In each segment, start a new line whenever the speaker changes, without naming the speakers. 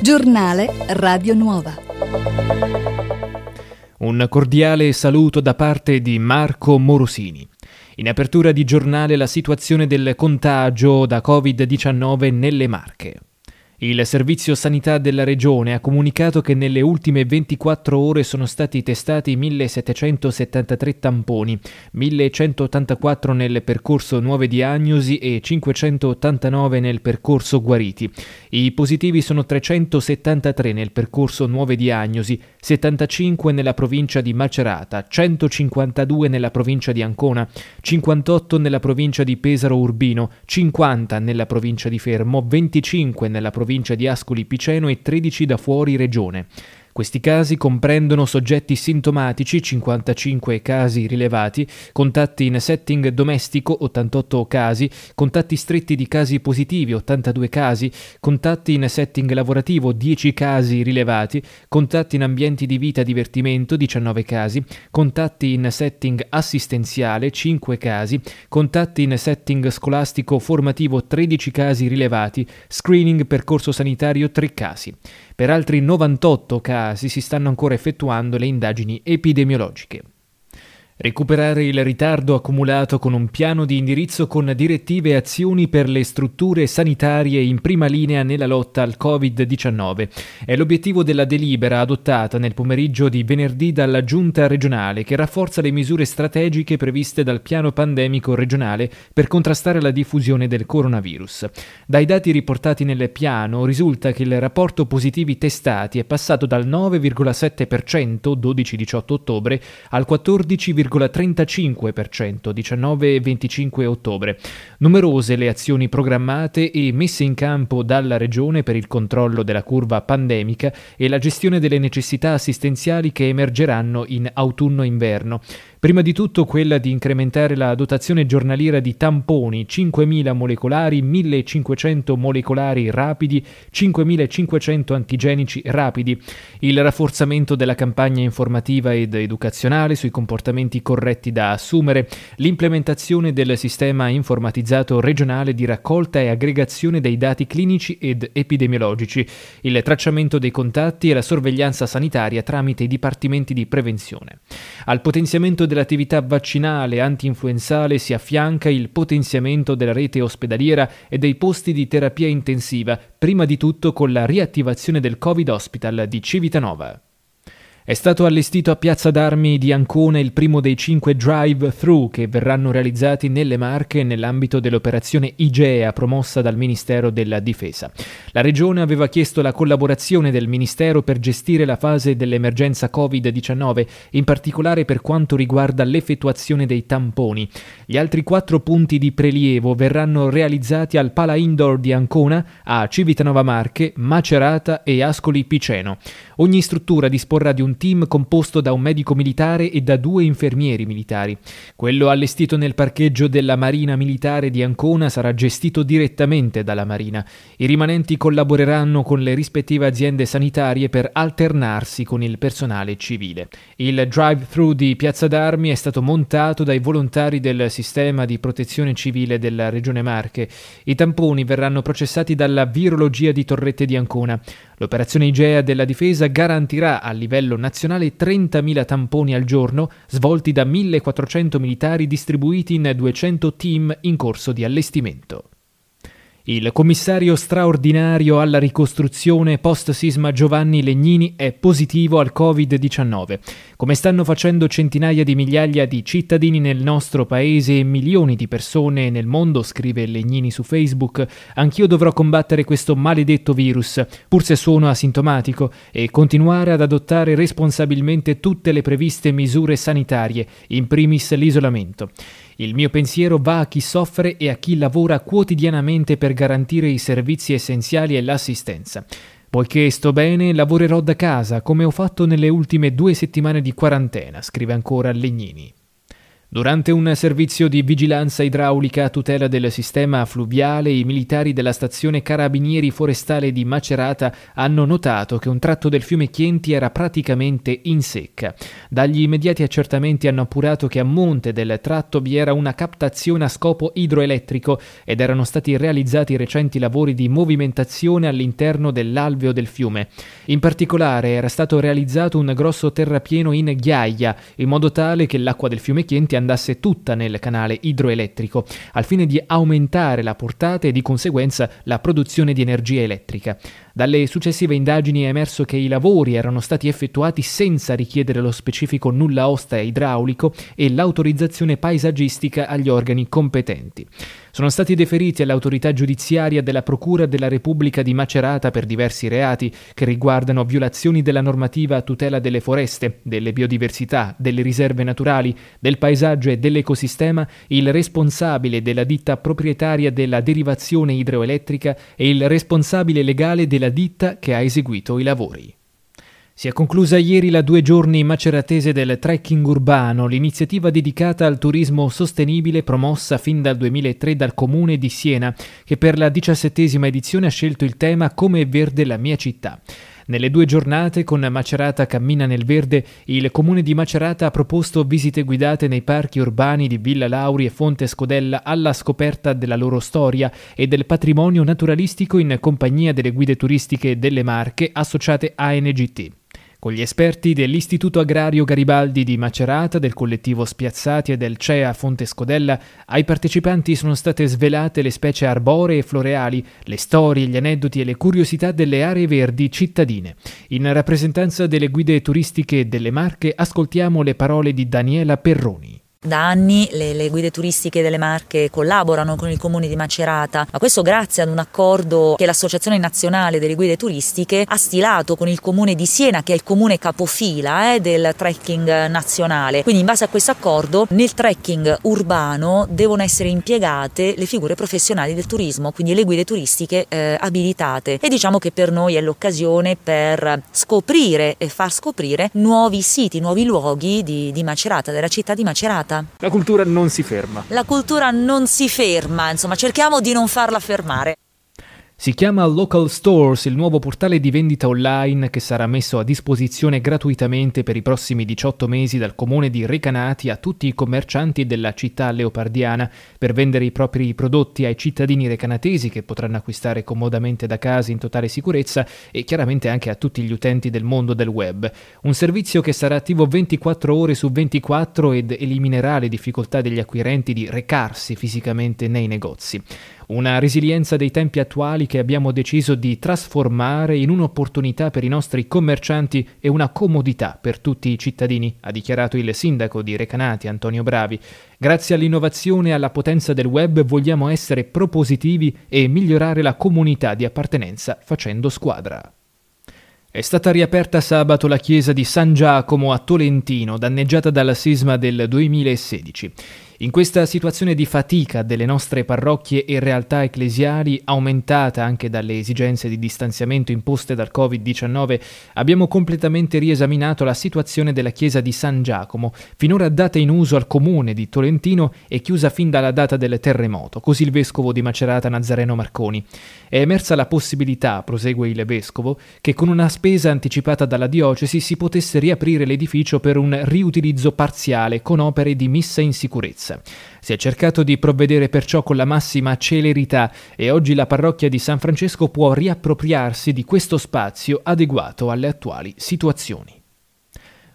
Giornale Radio Nuova.
Un cordiale saluto da parte di Marco Morosini. In apertura di giornale la situazione del contagio da Covid-19 nelle Marche. Il Servizio Sanità della Regione ha comunicato che nelle ultime 24 ore sono stati testati 1773 tamponi, 1184 nel percorso nuove diagnosi e 589 nel percorso guariti. I positivi sono 373 nel percorso nuove diagnosi, 75 nella provincia di Macerata, 152 nella provincia di Ancona, 58 nella provincia di Pesaro Urbino, 50 nella provincia di Fermo, 25 nella provincia provincia di Ascoli Piceno e 13 da fuori regione. Questi casi comprendono soggetti sintomatici, 55 casi rilevati, contatti in setting domestico, 88 casi, contatti stretti di casi positivi, 82 casi, contatti in setting lavorativo, 10 casi rilevati, contatti in ambienti di vita divertimento, 19 casi, contatti in setting assistenziale, 5 casi, contatti in setting scolastico formativo, 13 casi rilevati, screening percorso sanitario, 3 casi. Per altri 98 casi si stanno ancora effettuando le indagini epidemiologiche. Recuperare il ritardo accumulato con un piano di indirizzo con direttive e azioni per le strutture sanitarie in prima linea nella lotta al Covid-19 è l'obiettivo della delibera adottata nel pomeriggio di venerdì dalla Giunta regionale che rafforza le misure strategiche previste dal piano pandemico regionale per contrastare la diffusione del coronavirus. Dai dati riportati nel piano risulta che il rapporto positivi testati è passato dal 9,7% 12-18 ottobre al 14,5% 0,35% 19 e 25 ottobre. Numerose le azioni programmate e messe in campo dalla Regione per il controllo della curva pandemica e la gestione delle necessità assistenziali che emergeranno in autunno-inverno. Prima di tutto quella di incrementare la dotazione giornaliera di tamponi 5.000 molecolari, 1.500 molecolari rapidi, 5.500 antigenici rapidi, il rafforzamento della campagna informativa ed educazionale sui comportamenti corretti da assumere, l'implementazione del sistema informatizzato regionale di raccolta e aggregazione dei dati clinici ed epidemiologici, il tracciamento dei contatti e la sorveglianza sanitaria tramite i dipartimenti di prevenzione. Al potenziamento dell'attività vaccinale anti-influenzale si affianca il potenziamento della rete ospedaliera e dei posti di terapia intensiva, prima di tutto con la riattivazione del Covid Hospital di Civitanova. È stato allestito a Piazza d'Armi di Ancona il primo dei cinque drive-thru che verranno realizzati nelle Marche nell'ambito dell'operazione IGEA promossa dal Ministero della Difesa. La Regione aveva chiesto la collaborazione del Ministero per gestire la fase dell'emergenza Covid-19, in particolare per quanto riguarda l'effettuazione dei tamponi. Gli altri quattro punti di prelievo verranno realizzati al Pala Indoor di Ancona, a Civitanova Marche, Macerata e Ascoli Piceno. Ogni struttura disporrà di un team composto da un medico militare e da due infermieri militari. Quello allestito nel parcheggio della Marina Militare di Ancona sarà gestito direttamente dalla Marina. I rimanenti collaboreranno con le rispettive aziende sanitarie per alternarsi con il personale civile. Il drive-thru di Piazza d'Armi è stato montato dai volontari del sistema di protezione civile della Regione Marche. I tamponi verranno processati dalla virologia di Torrette di Ancona. L'operazione Igea della difesa garantirà a livello nazionale 30.000 tamponi al giorno, svolti da 1.400 militari distribuiti in 200 team in corso di allestimento. Il commissario straordinario alla ricostruzione post-sisma Giovanni Legnini è positivo al Covid-19. Come stanno facendo centinaia di migliaia di cittadini nel nostro paese e milioni di persone nel mondo, scrive Legnini su Facebook, anch'io dovrò combattere questo maledetto virus, pur se sono asintomatico, e continuare ad adottare responsabilmente tutte le previste misure sanitarie, in primis l'isolamento. Il mio pensiero va a chi soffre e a chi lavora quotidianamente per garantire i servizi essenziali e l'assistenza. Poiché sto bene, lavorerò da casa, come ho fatto nelle ultime due settimane di quarantena, scrive ancora Legnini. Durante un servizio di vigilanza idraulica a tutela del sistema fluviale, i militari della stazione Carabinieri Forestale di Macerata hanno notato che un tratto del fiume Chienti era praticamente in secca. Dagli immediati accertamenti hanno appurato che a monte del tratto vi era una captazione a scopo idroelettrico ed erano stati realizzati recenti lavori di movimentazione all'interno dell'alveo del fiume. In particolare era stato realizzato un grosso terrapieno in ghiaia, in modo tale che l'acqua del fiume Chienti andasse tutta nel canale idroelettrico, al fine di aumentare la portata e di conseguenza la produzione di energia elettrica. Dalle successive indagini è emerso che i lavori erano stati effettuati senza richiedere lo specifico nulla osta idraulico e l'autorizzazione paesaggistica agli organi competenti. Sono stati deferiti all'autorità giudiziaria della Procura della Repubblica di Macerata per diversi reati che riguardano violazioni della normativa a tutela delle foreste, delle biodiversità, delle riserve naturali, del paesaggio e dell'ecosistema, il responsabile della ditta proprietaria della derivazione idroelettrica e il responsabile legale della ditta che ha eseguito i lavori. Si è conclusa ieri la due giorni maceratese del trekking urbano, l'iniziativa dedicata al turismo sostenibile promossa fin dal 2003 dal Comune di Siena, che per la diciassettesima edizione ha scelto il tema Come è verde la mia città. Nelle due giornate con Macerata Cammina nel Verde, il comune di Macerata ha proposto visite guidate nei parchi urbani di Villa Lauri e Fonte Scodella alla scoperta della loro storia e del patrimonio naturalistico in compagnia delle guide turistiche delle Marche associate a NGT. Con gli esperti dell'Istituto Agrario Garibaldi di Macerata, del collettivo Spiazzati e del CEA Fonte Scodella, ai partecipanti sono state svelate le specie arboree e floreali, le storie, gli aneddoti e le curiosità delle aree verdi cittadine. In rappresentanza delle guide turistiche delle Marche ascoltiamo le parole di Daniela Perroni.
Da anni le, le, guide turistiche delle Marche collaborano con il comune di Macerata, ma questo grazie ad un accordo che l'Associazione Nazionale delle Guide Turistiche ha stilato con il comune di Siena, che è il comune capofila eh, del trekking nazionale. Quindi in base a questo accordo nel trekking urbano devono essere impiegate le figure professionali del turismo, quindi le guide turistiche eh, abilitate. E diciamo che per noi è l'occasione per scoprire e far scoprire nuovi siti, nuovi luoghi di, di Macerata, della città di Macerata fermata.
La cultura non si ferma.
La cultura non si ferma, insomma, cerchiamo di non farla fermare.
Si chiama Local Stores, il nuovo portale di vendita online che sarà messo a disposizione gratuitamente per i prossimi 18 mesi dal comune di Recanati a tutti i commercianti della città leopardiana per vendere i propri prodotti ai cittadini recanatesi che potranno acquistare comodamente da casa in totale sicurezza e chiaramente anche a tutti gli utenti del mondo del web. Un servizio che sarà attivo 24 ore su 24 ed eliminerà le difficoltà degli acquirenti di recarsi fisicamente nei negozi una resilienza dei tempi attuali che abbiamo deciso di trasformare in un'opportunità per i nostri commercianti e una comodità per tutti i cittadini, ha dichiarato il sindaco di Recanati Antonio Bravi. Grazie all'innovazione e alla potenza del web vogliamo essere propositivi e migliorare la comunità di appartenenza facendo squadra. È stata riaperta sabato la chiesa di San Giacomo a Tolentino, danneggiata dal sisma del 2016. In questa situazione di fatica delle nostre parrocchie e realtà ecclesiali, aumentata anche dalle esigenze di distanziamento imposte dal Covid-19, abbiamo completamente riesaminato la situazione della chiesa di San Giacomo, finora data in uso al comune di Tolentino e chiusa fin dalla data del terremoto, così il vescovo di Macerata Nazareno Marconi. È emersa la possibilità, prosegue il vescovo, che con una spesa anticipata dalla diocesi si potesse riaprire l'edificio per un riutilizzo parziale con opere di messa in sicurezza. Si è cercato di provvedere perciò con la massima celerità e oggi la parrocchia di San Francesco può riappropriarsi di questo spazio adeguato alle attuali situazioni.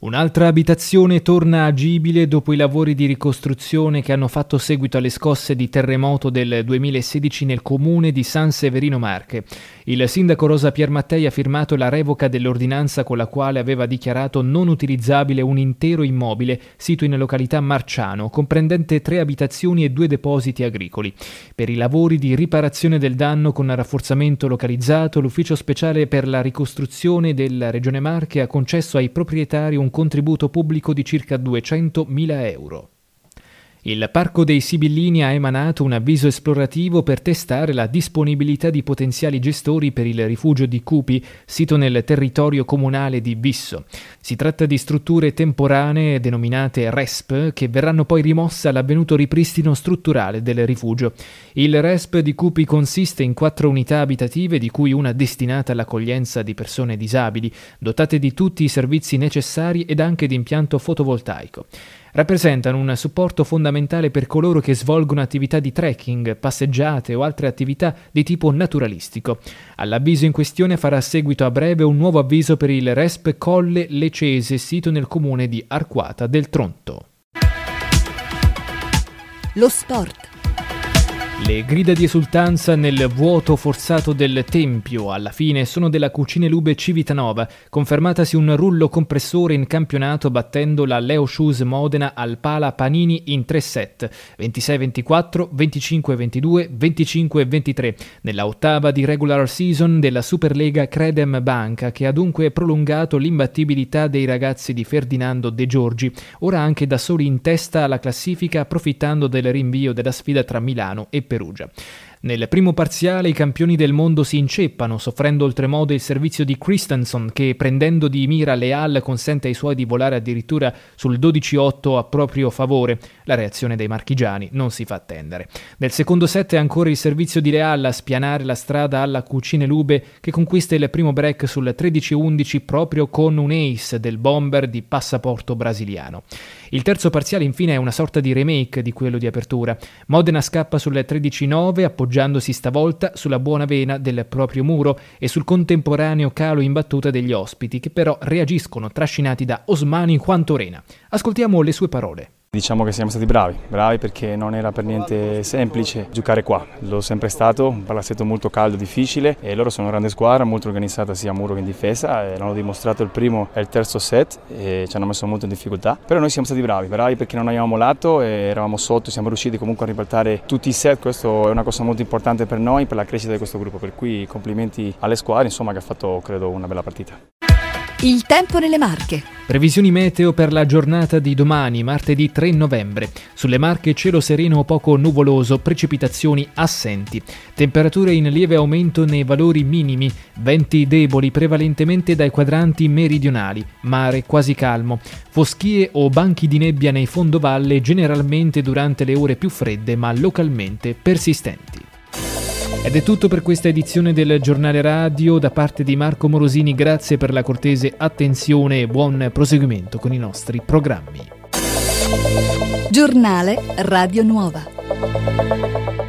Un'altra abitazione torna agibile dopo i lavori di ricostruzione che hanno fatto seguito alle scosse di terremoto del 2016 nel comune di San Severino Marche. Il sindaco Rosa Piermattei ha firmato la revoca dell'ordinanza con la quale aveva dichiarato non utilizzabile un intero immobile sito in località Marciano, comprendente tre abitazioni e due depositi agricoli. Per i lavori di riparazione del danno con rafforzamento localizzato, l'ufficio speciale per la ricostruzione della Regione Marche ha concesso ai proprietari un un contributo pubblico di circa 200.000 euro. Il Parco dei Sibillini ha emanato un avviso esplorativo per testare la disponibilità di potenziali gestori per il rifugio di Cupi, sito nel territorio comunale di Visso. Si tratta di strutture temporanee denominate RESP che verranno poi rimosse all'avvenuto ripristino strutturale del rifugio. Il RESP di Cupi consiste in quattro unità abitative di cui una destinata all'accoglienza di persone disabili, dotate di tutti i servizi necessari ed anche di impianto fotovoltaico rappresentano un supporto fondamentale per coloro che svolgono attività di trekking, passeggiate o altre attività di tipo naturalistico. All'avviso in questione farà seguito a breve un nuovo avviso per il RESP Colle Lecese, sito nel comune di Arquata del Tronto.
Lo sport.
Le grida di esultanza nel vuoto forzato del tempio alla fine sono della Cucine Lube Civitanova, confermatasi un rullo compressore in campionato battendo la Leo Shoes Modena al Pala Panini in 3 set, 26-24, 25-22, 25-23, nella ottava di regular season della Superlega Credem Banca che ha dunque prolungato l'imbattibilità dei ragazzi di Ferdinando De Giorgi, ora anche da soli in testa alla classifica approfittando del rinvio della sfida tra Milano e Perugia. Nel primo parziale i campioni del mondo si inceppano, soffrendo oltremodo il servizio di Christensen che, prendendo di mira Leal, consente ai suoi di volare addirittura sul 12-8 a proprio favore. La reazione dei marchigiani non si fa attendere. Nel secondo set è ancora il servizio di Leal a spianare la strada alla Cucine Lube che conquista il primo break sul 13-11 proprio con un ace del bomber di passaporto brasiliano. Il terzo parziale infine è una sorta di remake di quello di apertura. Modena scappa sul 13-9 appoggiandosi stavolta sulla buona vena del proprio muro e sul contemporaneo calo in battuta degli ospiti che però reagiscono trascinati da Osmani quanto Rena. Ascoltiamo le sue parole.
Diciamo che siamo stati bravi, bravi perché non era per niente semplice giocare qua, l'ho sempre stato, un palazzetto molto caldo, difficile e loro sono una grande squadra, molto organizzata sia a muro che in difesa l'hanno dimostrato il primo e il terzo set e ci hanno messo molto in difficoltà, però noi siamo stati bravi, bravi perché non abbiamo molato eravamo sotto, siamo riusciti comunque a ribaltare tutti i set, questo è una cosa molto importante per noi, per la crescita di questo gruppo, per cui complimenti alle squadre insomma che ha fatto credo una bella partita.
Il tempo nelle Marche.
Previsioni meteo per la giornata di domani, martedì 3 novembre. Sulle Marche cielo sereno o poco nuvoloso, precipitazioni assenti. Temperature in lieve aumento nei valori minimi, venti deboli prevalentemente dai quadranti meridionali, mare quasi calmo, foschie o banchi di nebbia nei fondovalle generalmente durante le ore più fredde ma localmente persistenti. Ed è tutto per questa edizione del giornale radio da parte di Marco Morosini, grazie per la cortese attenzione e buon proseguimento con i nostri programmi.
Giornale Radio Nuova.